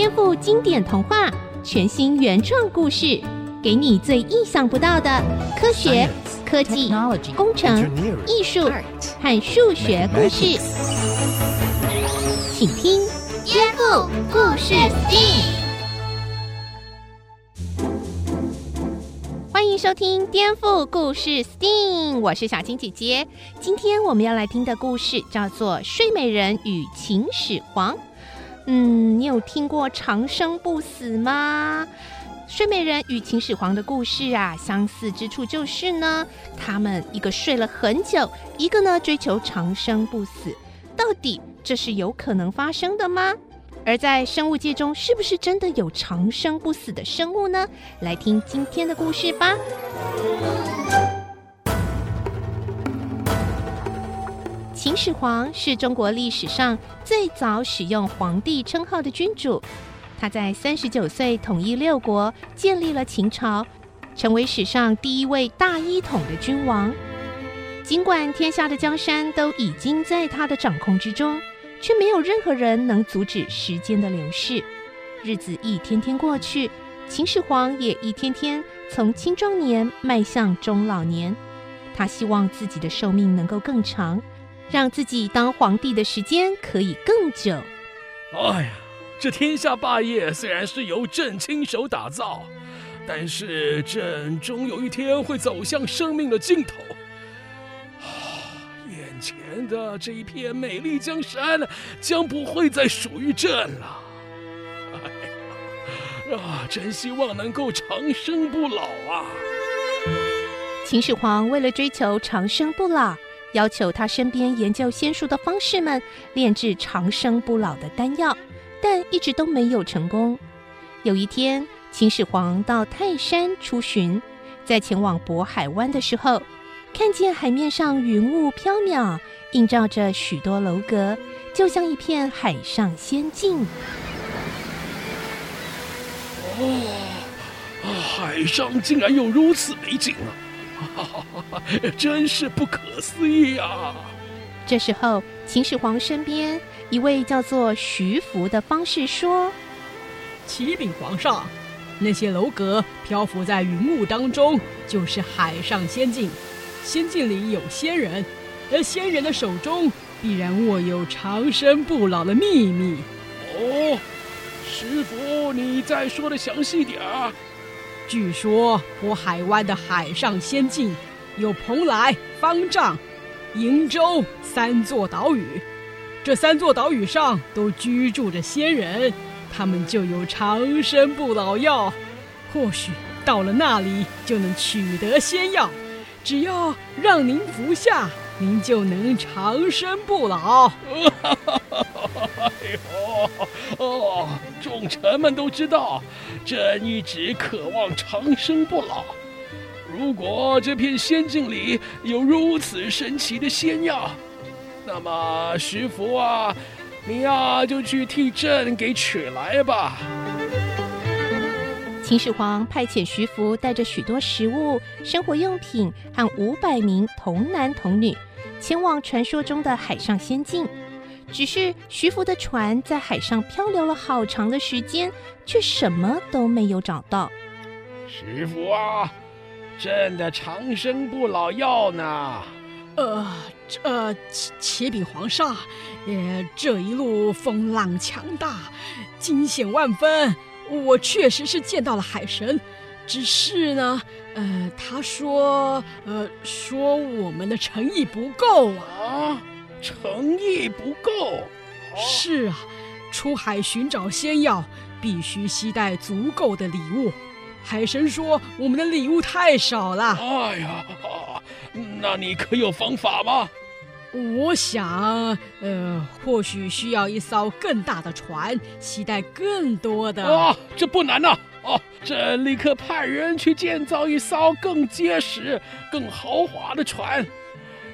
颠覆经典童话，全新原创故事，给你最意想不到的科学、科技、工程、艺术和数学故事。请听《颠覆故事 STEAM》。欢迎收听《颠覆故事 STEAM》，我是小青姐姐。今天我们要来听的故事叫做《睡美人与秦始皇》。嗯，你有听过长生不死吗？睡美人与秦始皇的故事啊，相似之处就是呢，他们一个睡了很久，一个呢追求长生不死，到底这是有可能发生的吗？而在生物界中，是不是真的有长生不死的生物呢？来听今天的故事吧。秦始皇是中国历史上最早使用皇帝称号的君主。他在三十九岁统一六国，建立了秦朝，成为史上第一位大一统的君王。尽管天下的江山都已经在他的掌控之中，却没有任何人能阻止时间的流逝。日子一天天过去，秦始皇也一天天从青壮年迈向中老年。他希望自己的寿命能够更长。让自己当皇帝的时间可以更久。哎呀，这天下霸业虽然是由朕亲手打造，但是朕终有一天会走向生命的尽头。啊，眼前的这一片美丽江山将不会再属于朕了。哎呀，啊，真希望能够长生不老啊！秦始皇为了追求长生不老。要求他身边研究仙术的方士们炼制长生不老的丹药，但一直都没有成功。有一天，秦始皇到泰山出巡，在前往渤海湾的时候，看见海面上云雾飘渺，映照着许多楼阁，就像一片海上仙境。哦，海上竟然有如此美景啊！真是不可思议啊！这时候，秦始皇身边一位叫做徐福的方士说：“启禀皇上，那些楼阁漂浮在云雾当中，就是海上仙境。仙境里有仙人，而仙人的手中必然握有长生不老的秘密。”哦，师傅，你再说的详细点儿。据说渤海湾的海上仙境有蓬莱、方丈、瀛洲三座岛屿，这三座岛屿上都居住着仙人，他们就有长生不老药。或许到了那里就能取得仙药，只要让您服下，您就能长生不老。哎呦，哦，众臣们都知道，朕一直渴望长生不老。如果这片仙境里有如此神奇的仙药，那么徐福啊，你呀就去替朕给取来吧。秦始皇派遣徐福带着许多食物、生活用品和五百名童男童女，前往传说中的海上仙境。只是徐福的船在海上漂流了好长的时间，却什么都没有找到。师傅啊，朕的长生不老药呢？呃，呃，启启禀皇上，呃，这一路风浪强大，惊险万分。我确实是见到了海神，只是呢，呃，他说，呃，说我们的诚意不够啊。诚意不够，是啊，出海寻找仙药必须携带足够的礼物。海神说我们的礼物太少了。哎呀，那你可有方法吗？我想，呃，或许需要一艘更大的船，携带更多的。啊，这不难呐！哦，朕立刻派人去建造一艘更结实、更豪华的船。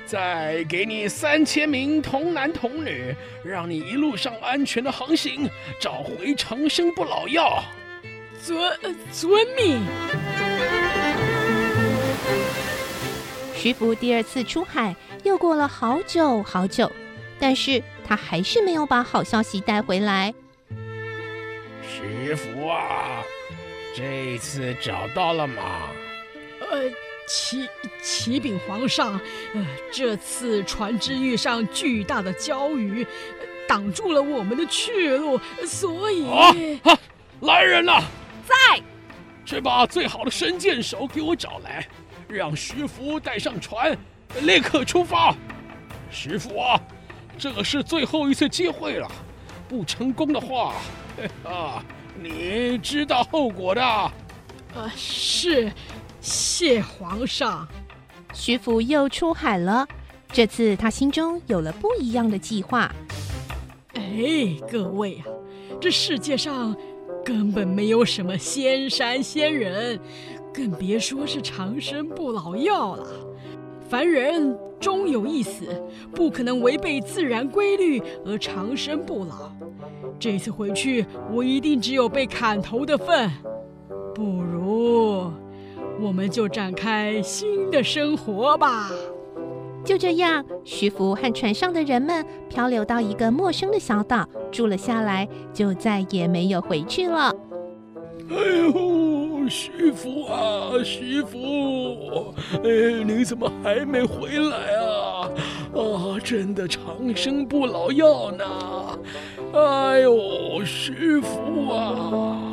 再给你三千名童男童女，让你一路上安全的航行，找回长生不老药。遵遵命。徐福第二次出海，又过了好久好久，但是他还是没有把好消息带回来。师傅啊，这次找到了吗？呃，启启禀皇上，呃，这次船只遇上巨大的礁鱼，挡住了我们的去路，所以……啊，啊，来人呐！在，去把最好的神箭手给我找来，让徐福带上船，立刻出发。师傅啊，这是最后一次机会了，不成功的话，啊，你知道后果的。呃，是，谢皇上。徐福又出海了，这次他心中有了不一样的计划。哎，各位啊，这世界上根本没有什么仙山仙人，更别说是长生不老药了。凡人终有一死，不可能违背自然规律而长生不老。这次回去，我一定只有被砍头的份。不如，我们就展开新的生活吧。就这样，徐福和船上的人们漂流到一个陌生的小岛，住了下来，就再也没有回去了。哎呦，徐福啊，徐福，哎，你怎么还没回来啊？啊，真的长生不老药呢！哎呦，徐福啊！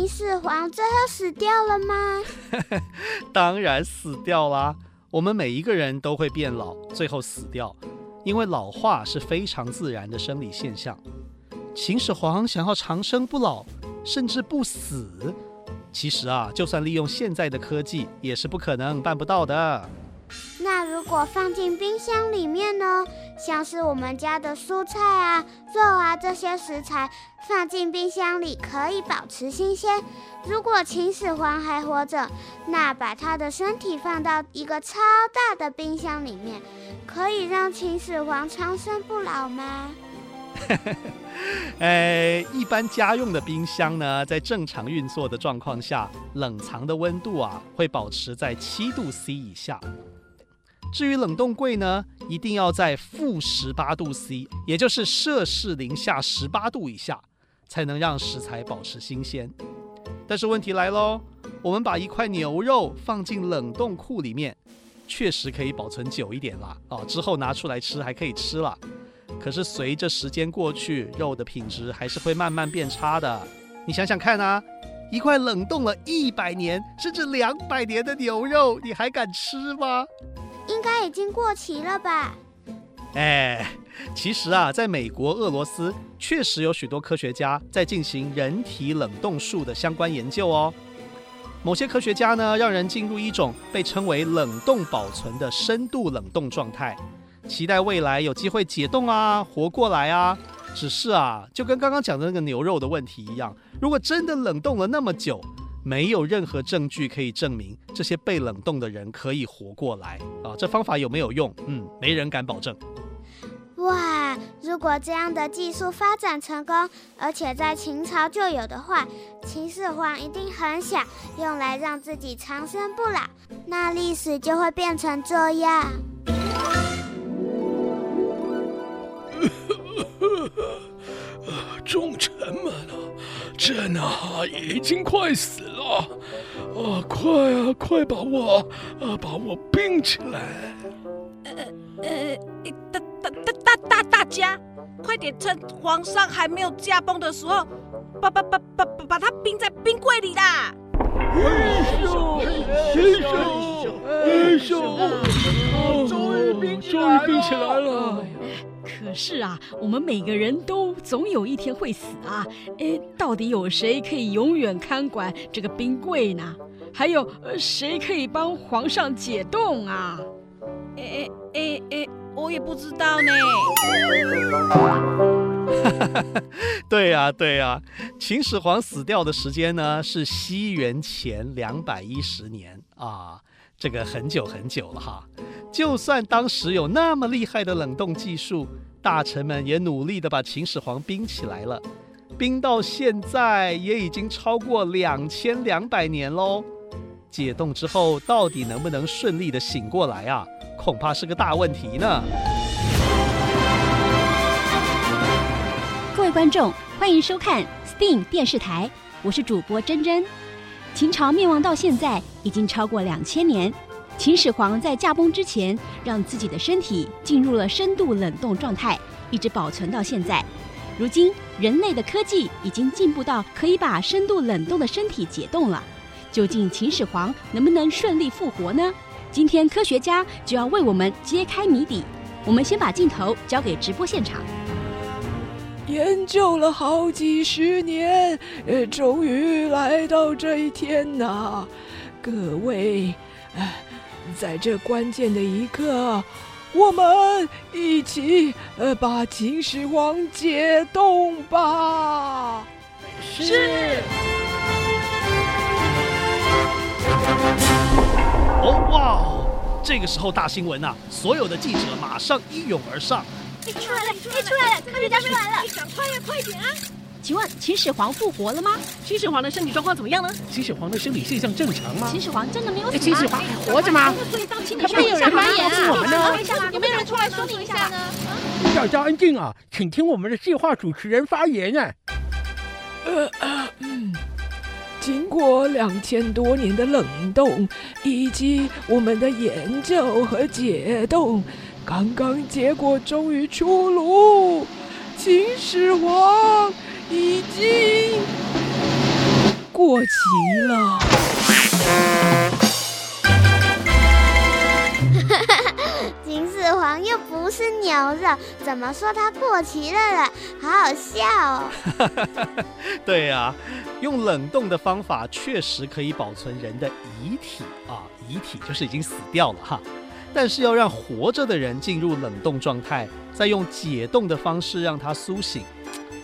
秦始皇最后死掉了吗？当然死掉啦！我们每一个人都会变老，最后死掉，因为老化是非常自然的生理现象。秦始皇想要长生不老，甚至不死，其实啊，就算利用现在的科技，也是不可能办不到的。那如果放进冰箱里面呢？像是我们家的蔬菜啊、肉啊这些食材，放进冰箱里可以保持新鲜。如果秦始皇还活着，那把他的身体放到一个超大的冰箱里面，可以让秦始皇长生不老吗？哎，一般家用的冰箱呢，在正常运作的状况下，冷藏的温度啊，会保持在七度 C 以下。至于冷冻柜呢，一定要在负十八度 C，也就是摄氏零下十八度以下，才能让食材保持新鲜。但是问题来喽，我们把一块牛肉放进冷冻库里面，确实可以保存久一点啦，哦，之后拿出来吃还可以吃了。可是随着时间过去，肉的品质还是会慢慢变差的。你想想看啊，一块冷冻了一百年甚至两百年的牛肉，你还敢吃吗？应该已经过期了吧？哎，其实啊，在美国、俄罗斯确实有许多科学家在进行人体冷冻术的相关研究哦。某些科学家呢，让人进入一种被称为冷冻保存的深度冷冻状态，期待未来有机会解冻啊，活过来啊。只是啊，就跟刚刚讲的那个牛肉的问题一样，如果真的冷冻了那么久，没有任何证据可以证明这些被冷冻的人可以活过来啊！这方法有没有用？嗯，没人敢保证。哇，如果这样的技术发展成功，而且在秦朝就有的话，秦始皇一定很想用来让自己长生不老，那历史就会变成这样。众臣们啊，朕啊已经快死啊，快啊，快把我啊把我冰起来！呃呃，大大大大大大家，快点趁皇上还没有驾崩的时候，把把把把把把他冰在冰柜里啦！哎呦，哎呦，哎呦，终于冰起来了！是啊，我们每个人都总有一天会死啊！哎，到底有谁可以永远看管这个冰柜呢？还有，呃，谁可以帮皇上解冻啊？哎哎哎哎，我也不知道呢。对呀对呀，秦始皇死掉的时间呢是西元前两百一十年啊。这个很久很久了哈，就算当时有那么厉害的冷冻技术，大臣们也努力的把秦始皇冰起来了冰到现在也已经超过两千两百年喽。解冻之后到底能不能顺利的醒过来啊？恐怕是个大问题呢。各位观众欢迎收看 steam 电视台我是主播珍珍。秦朝灭亡到现在已经超过两千年秦始皇在驾崩之前，让自己的身体进入了深度冷冻状态，一直保存到现在。如今，人类的科技已经进步到可以把深度冷冻的身体解冻了。究竟秦始皇能不能顺利复活呢？今天科学家就要为我们揭开谜底。我们先把镜头交给直播现场。研究了好几十年，呃，终于来到这一天呐！各位，呃，在这关键的一刻，我们一起呃把秦始皇解冻吧。是。是哦哇！这个时候大新闻呐、啊，所有的记者马上一涌而上。你出来了！你出来了！科学家出来了！赶快呀，快点啊！请问秦始皇复活了吗？秦始皇的身体状况怎么样呢？秦始皇的生理现象正常吗？秦始皇真的没有死吗？秦始皇还活着吗？他没有人发言啊！我们呢？有没有人出来说明一下呢？大家安静啊，请听我们的计划主持人发言啊。呃呃嗯。经过两千多年的冷冻，以及我们的研究和解冻，刚刚结果终于出炉，秦始皇已经过期了。秦始皇又不是牛肉，怎么说他过期了了？好好笑哦。对呀、啊，用冷冻的方法确实可以保存人的遗体啊，遗体就是已经死掉了哈。但是要让活着的人进入冷冻状态，再用解冻的方式让他苏醒，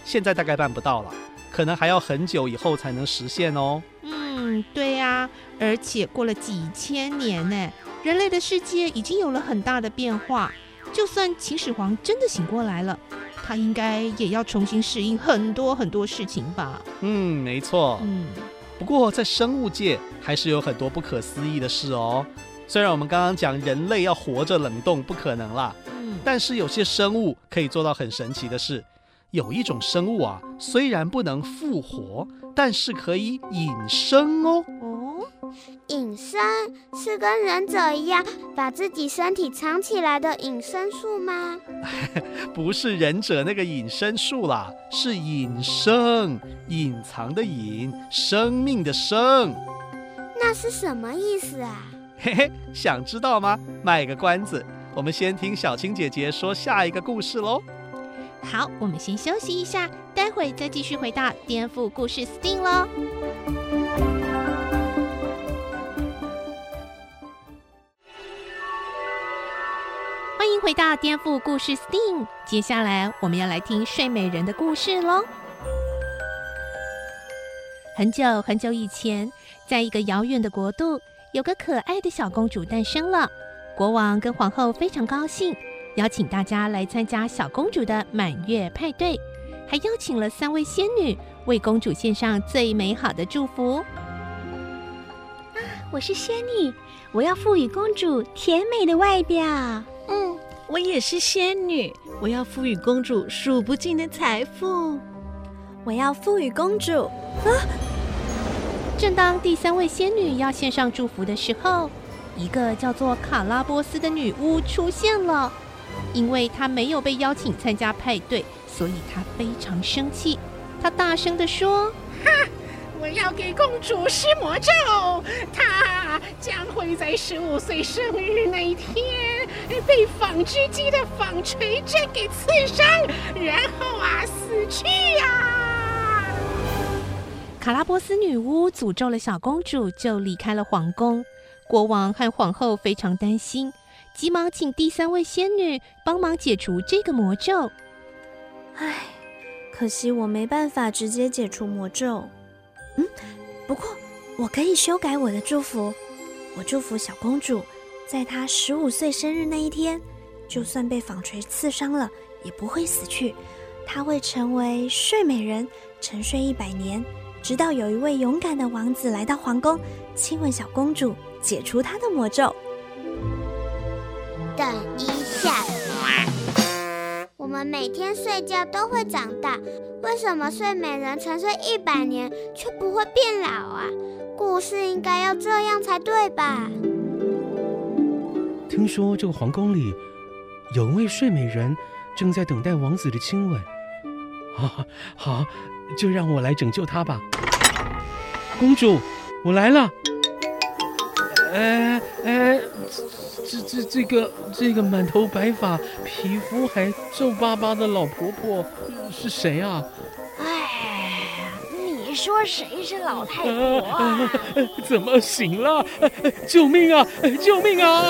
现在大概办不到了，可能还要很久以后才能实现哦。嗯，对呀、啊，而且过了几千年呢。人类的世界已经有了很大的变化，就算秦始皇真的醒过来了，他应该也要重新适应很多很多事情吧？嗯，没错。嗯，不过在生物界还是有很多不可思议的事哦。虽然我们刚刚讲人类要活着冷冻不可能啦，嗯，但是有些生物可以做到很神奇的事。有一种生物啊，虽然不能复活，但是可以隐身哦。哦隐身是跟忍者一样把自己身体藏起来的隐身术吗？不是忍者那个隐身术啦，是隐身，隐藏的隐，生命的生。那是什么意思啊？嘿嘿，想知道吗？卖个关子，我们先听小青姐姐说下一个故事喽。好，我们先休息一下，待会再继续回到颠覆故事 STEAM 喽。回到颠覆故事 STEAM，接下来我们要来听睡美人的故事喽。很久很久以前，在一个遥远的国度，有个可爱的小公主诞生了。国王跟皇后非常高兴，邀请大家来参加小公主的满月派对，还邀请了三位仙女为公主献上最美好的祝福。啊，我是仙女，我要赋予公主甜美的外表。嗯。我也是仙女，我要赋予公主数不尽的财富。我要赋予公主啊！正当第三位仙女要献上祝福的时候，一个叫做卡拉波斯的女巫出现了。因为他没有被邀请参加派对，所以他非常生气。他大声地说：“哈！我要给公主施魔咒，她将会在十五岁生日那一天。”被纺织机的纺锤针给刺伤，然后啊死去呀、啊！卡拉波斯女巫诅咒了小公主，就离开了皇宫。国王和皇后非常担心，急忙请第三位仙女帮忙解除这个魔咒。唉，可惜我没办法直接解除魔咒。嗯，不过我可以修改我的祝福。我祝福小公主。在她十五岁生日那一天，就算被纺锤刺伤了，也不会死去。她会成为睡美人，沉睡一百年，直到有一位勇敢的王子来到皇宫，亲吻小公主，解除她的魔咒。等一下，我们每天睡觉都会长大，为什么睡美人沉睡一百年却不会变老啊？故事应该要这样才对吧？听说这个皇宫里有位睡美人正在等待王子的亲吻。好，好，就让我来拯救她吧。公主，我来了。哎哎，这这这个这个满头白发、皮肤还皱巴巴的老婆婆是谁啊？哎，你说谁是老太婆啊？怎么行了？救命啊！救命啊！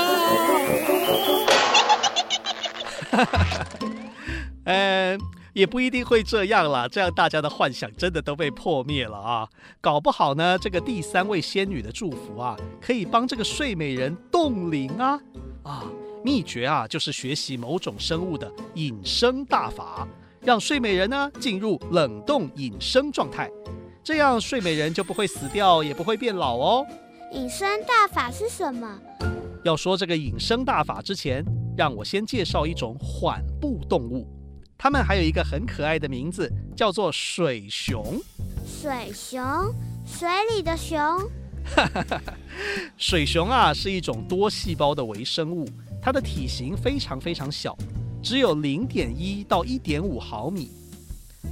哈 哈，呃。也不一定会这样啦，这样大家的幻想真的都被破灭了啊！搞不好呢，这个第三位仙女的祝福啊，可以帮这个睡美人冻龄啊！啊，秘诀啊，就是学习某种生物的隐生大法，让睡美人呢进入冷冻隐生状态，这样睡美人就不会死掉，也不会变老哦。隐身大法是什么？要说这个隐身大法之前，让我先介绍一种缓步动物。它们还有一个很可爱的名字，叫做水熊。水熊，水里的熊。水熊啊，是一种多细胞的微生物，它的体型非常非常小，只有零点一到一点五毫米。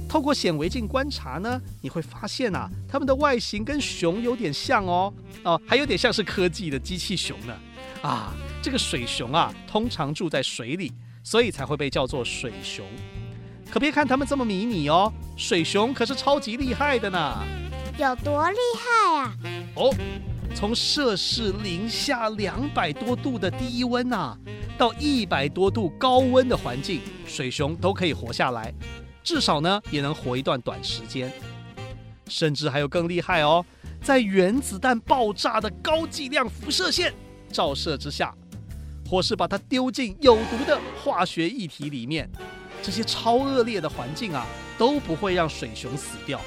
透过显微镜观察呢，你会发现啊，它们的外形跟熊有点像哦，哦，还有点像是科技的机器熊呢。啊，这个水熊啊，通常住在水里。所以才会被叫做水熊，可别看它们这么迷你哦，水熊可是超级厉害的呢。有多厉害啊？哦，从摄氏零下两百多度的低温啊，到一百多度高温的环境，水熊都可以活下来，至少呢也能活一段短时间。甚至还有更厉害哦，在原子弹爆炸的高剂量辐射线照射之下。或是把它丢进有毒的化学液体里面，这些超恶劣的环境啊，都不会让水熊死掉。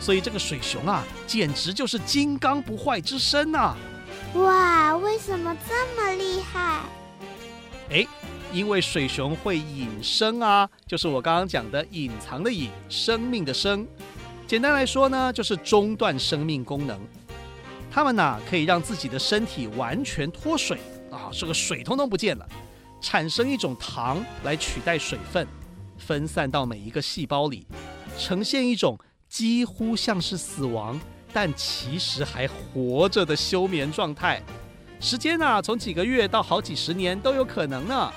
所以这个水熊啊，简直就是金刚不坏之身呐！哇，为什么这么厉害？哎，因为水熊会隐身啊，就是我刚刚讲的隐藏的隐，生命的生。简单来说呢，就是中断生命功能。它们呐，可以让自己的身体完全脱水。啊，这个水通通不见了，产生一种糖来取代水分，分散到每一个细胞里，呈现一种几乎像是死亡，但其实还活着的休眠状态。时间呢，从几个月到好几十年都有可能呢。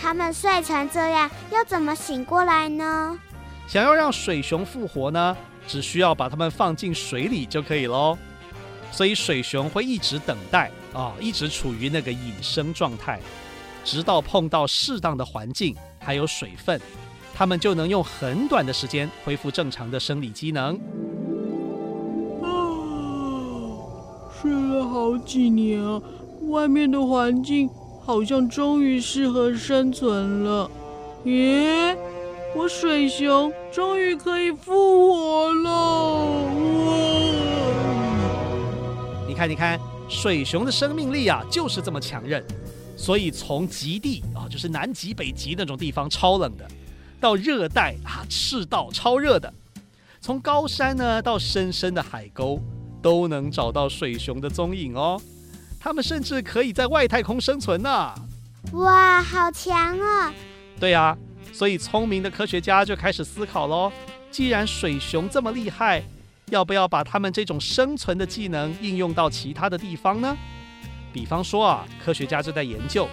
他们睡成这样，要怎么醒过来呢？想要让水熊复活呢，只需要把它们放进水里就可以喽。所以水熊会一直等待啊，一直处于那个隐生状态，直到碰到适当的环境还有水分，它们就能用很短的时间恢复正常的生理机能。啊，睡了好几年啊，外面的环境好像终于适合生存了。耶，我水熊终于可以复活了！哇！你看，你看，水熊的生命力啊，就是这么强韧。所以从极地啊，就是南极、北极那种地方超冷的，到热带啊，赤道超热的，从高山呢到深深的海沟，都能找到水熊的踪影哦。它们甚至可以在外太空生存呢。哇，好强啊！对啊，所以聪明的科学家就开始思考喽。既然水熊这么厉害，要不要把他们这种生存的技能应用到其他的地方呢？比方说啊，科学家正在研究，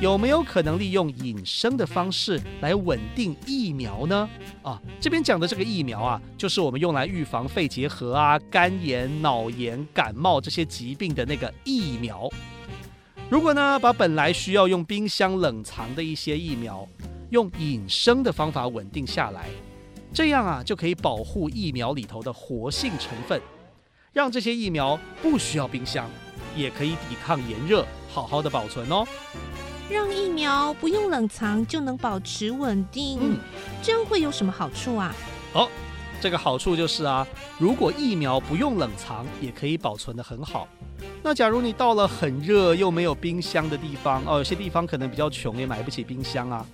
有没有可能利用隐生的方式来稳定疫苗呢？啊，这边讲的这个疫苗啊，就是我们用来预防肺结核啊、肝炎、脑炎、感冒这些疾病的那个疫苗。如果呢，把本来需要用冰箱冷藏的一些疫苗，用隐生的方法稳定下来。这样啊，就可以保护疫苗里头的活性成分，让这些疫苗不需要冰箱，也可以抵抗炎热，好好的保存哦。让疫苗不用冷藏就能保持稳定，嗯，这样会有什么好处啊？哦，这个好处就是啊，如果疫苗不用冷藏，也可以保存得很好。那假如你到了很热又没有冰箱的地方，哦，有些地方可能比较穷，也买不起冰箱啊。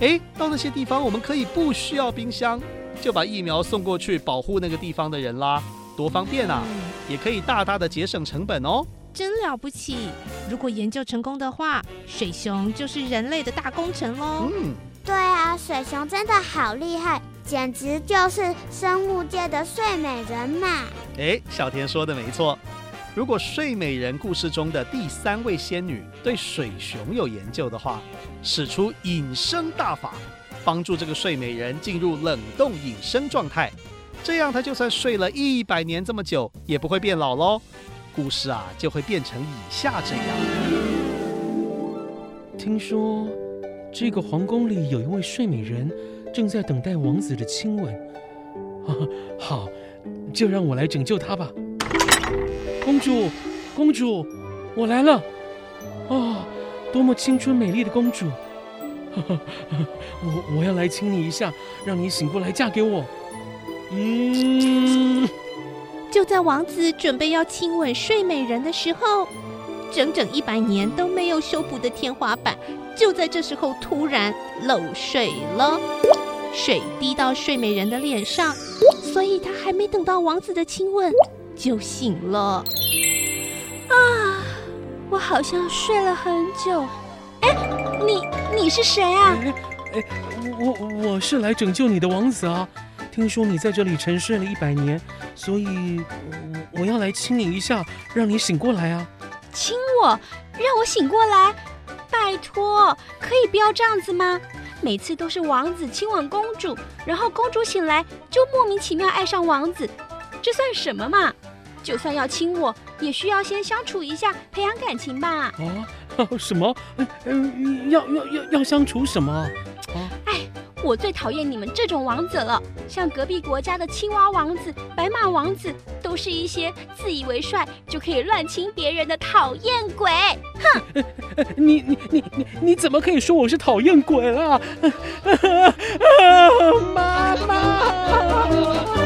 诶，到那些地方我们可以不需要冰箱，就把疫苗送过去保护那个地方的人啦，多方便啊！也可以大大的节省成本哦。真了不起！如果研究成功的话，水熊就是人类的大功臣喽。嗯，对啊，水熊真的好厉害，简直就是生物界的睡美人嘛！哎，小田说的没错。如果睡美人故事中的第三位仙女对水熊有研究的话，使出隐身大法，帮助这个睡美人进入冷冻隐身状态，这样她就算睡了一百年这么久，也不会变老喽。故事啊，就会变成以下这样。听说这个皇宫里有一位睡美人，正在等待王子的亲吻。啊，好，就让我来拯救她吧。公主，公主，我来了。啊、哦，多么青春美丽的公主！我我要来亲你一下，让你醒过来嫁给我。嗯。就在王子准备要亲吻睡美人的时候，整整一百年都没有修补的天花板，就在这时候突然漏水了，水滴到睡美人的脸上，所以她还没等到王子的亲吻就醒了。啊，我好像睡了很久。哎，你你是谁啊？哎，哎，我我是来拯救你的王子啊。听说你在这里沉睡了一百年，所以我要来亲你一下，让你醒过来啊！亲我，让我醒过来？拜托，可以不要这样子吗？每次都是王子亲吻公主，然后公主醒来就莫名其妙爱上王子，这算什么嘛？就算要亲我，也需要先相处一下，培养感情吧？啊，什么？嗯嗯，要要要要相处什么？啊？哎。我最讨厌你们这种王子了，像隔壁国家的青蛙王子、白马王子，都是一些自以为帅就可以乱亲别人的讨厌鬼。哼！你你你你你怎么可以说我是讨厌鬼啊？妈妈！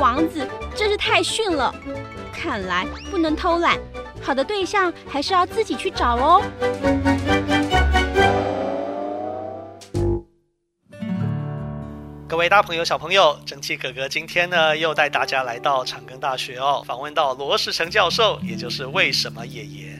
王子真是太逊了，看来不能偷懒，好的对象还是要自己去找哦。各位大朋友、小朋友，蒸汽哥哥今天呢又带大家来到长庚大学哦，访问到罗世成教授，也就是为什么爷爷。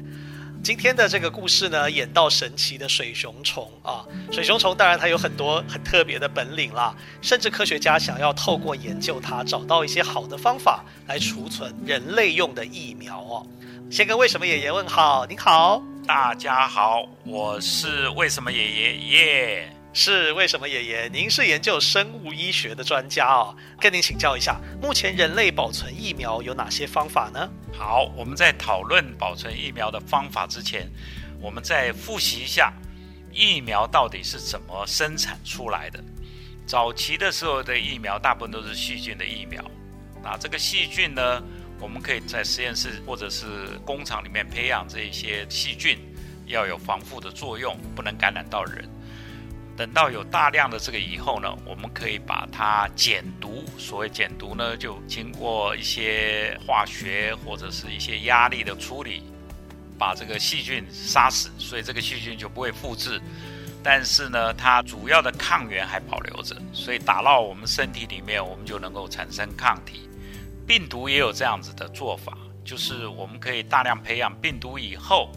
今天的这个故事呢，演到神奇的水熊虫啊，水熊虫当然它有很多很特别的本领啦，甚至科学家想要透过研究它，找到一些好的方法来储存人类用的疫苗哦。先跟为什么爷爷问好，您好，大家好，我是为什么爷爷耶。是为什么爷爷？您是研究生物医学的专家哦，跟您请教一下，目前人类保存疫苗有哪些方法呢？好，我们在讨论保存疫苗的方法之前，我们再复习一下疫苗到底是怎么生产出来的。早期的时候的疫苗大部分都是细菌的疫苗，那这个细菌呢，我们可以在实验室或者是工厂里面培养这些细菌，要有防护的作用，不能感染到人。等到有大量的这个以后呢，我们可以把它减毒。所谓减毒呢，就经过一些化学或者是一些压力的处理，把这个细菌杀死，所以这个细菌就不会复制。但是呢，它主要的抗原还保留着，所以打到我们身体里面，我们就能够产生抗体。病毒也有这样子的做法，就是我们可以大量培养病毒以后。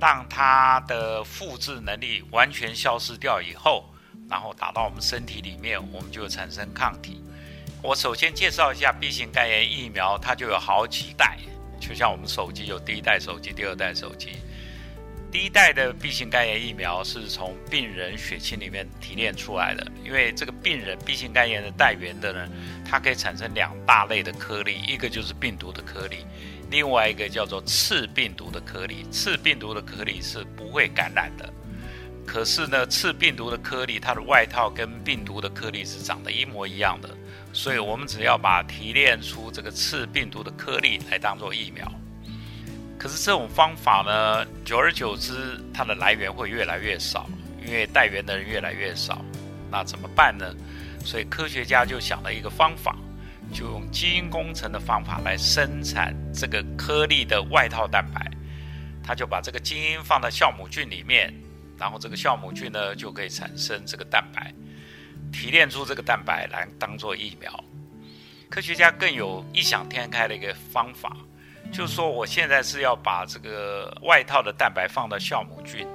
当它的复制能力完全消失掉以后，然后打到我们身体里面，我们就产生抗体。我首先介绍一下 B 型肝炎疫苗，它就有好几代，就像我们手机有第一代手机、第二代手机。第一代的 B 型肝炎疫苗是从病人血清里面提炼出来的，因为这个病人 B 型肝炎的带源的呢，它可以产生两大类的颗粒，一个就是病毒的颗粒。另外一个叫做次病毒的颗粒，次病毒的颗粒是不会感染的。可是呢，次病毒的颗粒它的外套跟病毒的颗粒是长得一模一样的，所以我们只要把提炼出这个次病毒的颗粒来当做疫苗。可是这种方法呢，久而久之，它的来源会越来越少，因为带源的人越来越少。那怎么办呢？所以科学家就想了一个方法。就用基因工程的方法来生产这个颗粒的外套蛋白，他就把这个基因放在酵母菌里面，然后这个酵母菌呢就可以产生这个蛋白，提炼出这个蛋白来当做疫苗。科学家更有异想天开的一个方法，就是说我现在是要把这个外套的蛋白放到酵母菌，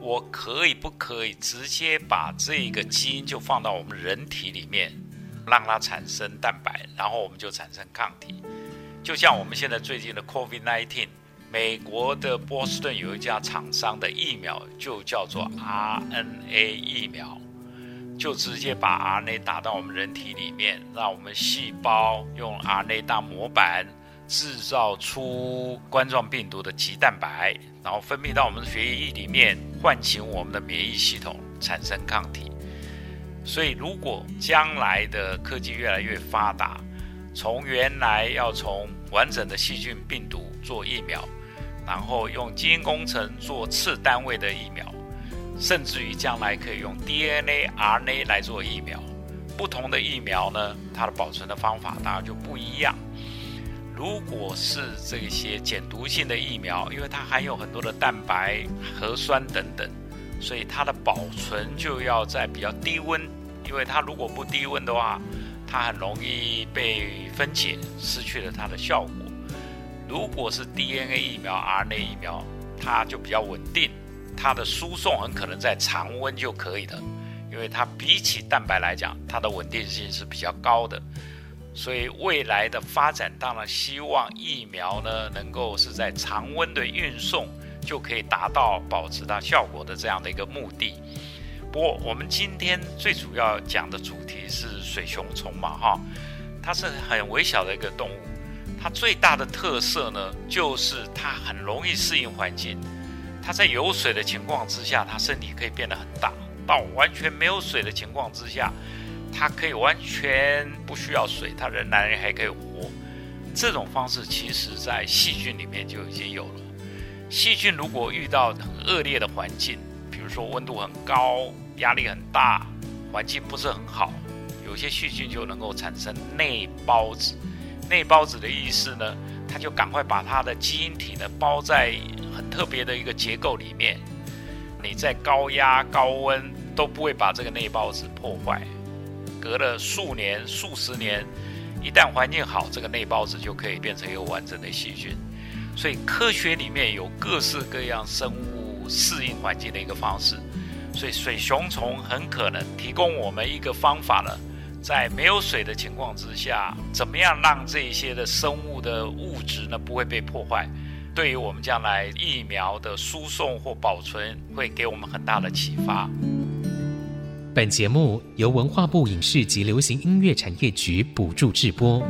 我可以不可以直接把这个基因就放到我们人体里面，让它产生蛋白，然后我们就产生抗体。就像我们现在最近的 COVID-19，美国的波士顿有一家厂商的疫苗就叫做 RNA 疫苗，就直接把 RNA 打到我们人体里面，让我们细胞用 RNA 当模板制造出冠状病毒的棘蛋白，然后分泌到我们的血液里面，唤醒我们的免疫系统，产生抗体。所以，如果将来的科技越来越发达，从原来要从完整的细菌病毒做疫苗，然后用基因工程做次单位的疫苗，甚至于将来可以用 DNA、RNA 来做疫苗。不同的疫苗呢，它的保存的方法当然就不一样。如果是这些减毒性的疫苗，因为它含有很多的蛋白、核酸等等，所以它的保存就要在比较低温，因为它如果不低温的话，它很容易被分解，失去了它的效果。如果是 DNA 疫苗、RNA 疫苗，它就比较稳定，它的输送很可能在常温就可以了，因为它比起蛋白来讲，它的稳定性是比较高的。所以未来的发展，当然希望疫苗呢能够是在常温的运送就可以达到保持它效果的这样的一个目的。不过，我们今天最主要讲的主题是水熊虫嘛，哈，它是很微小的一个动物，它最大的特色呢，就是它很容易适应环境。它在有水的情况之下，它身体可以变得很大；到完全没有水的情况之下，它可以完全不需要水，它仍然还可以活。这种方式其实在细菌里面就已经有了。细菌如果遇到很恶劣的环境，比如说温度很高，压力很大，环境不是很好，有些细菌就能够产生内孢子。内孢子的意思呢，它就赶快把它的基因体呢包在很特别的一个结构里面，你在高压高温都不会把这个内孢子破坏。隔了数年、数十年，一旦环境好，这个内孢子就可以变成一个完整的细菌。所以科学里面有各式各样生物适应环境的一个方式。所以水熊虫很可能提供我们一个方法呢，在没有水的情况之下，怎么样让这些的生物的物质呢不会被破坏？对于我们将来疫苗的输送或保存，会给我们很大的启发。本节目由文化部影视及流行音乐产业局补助制播。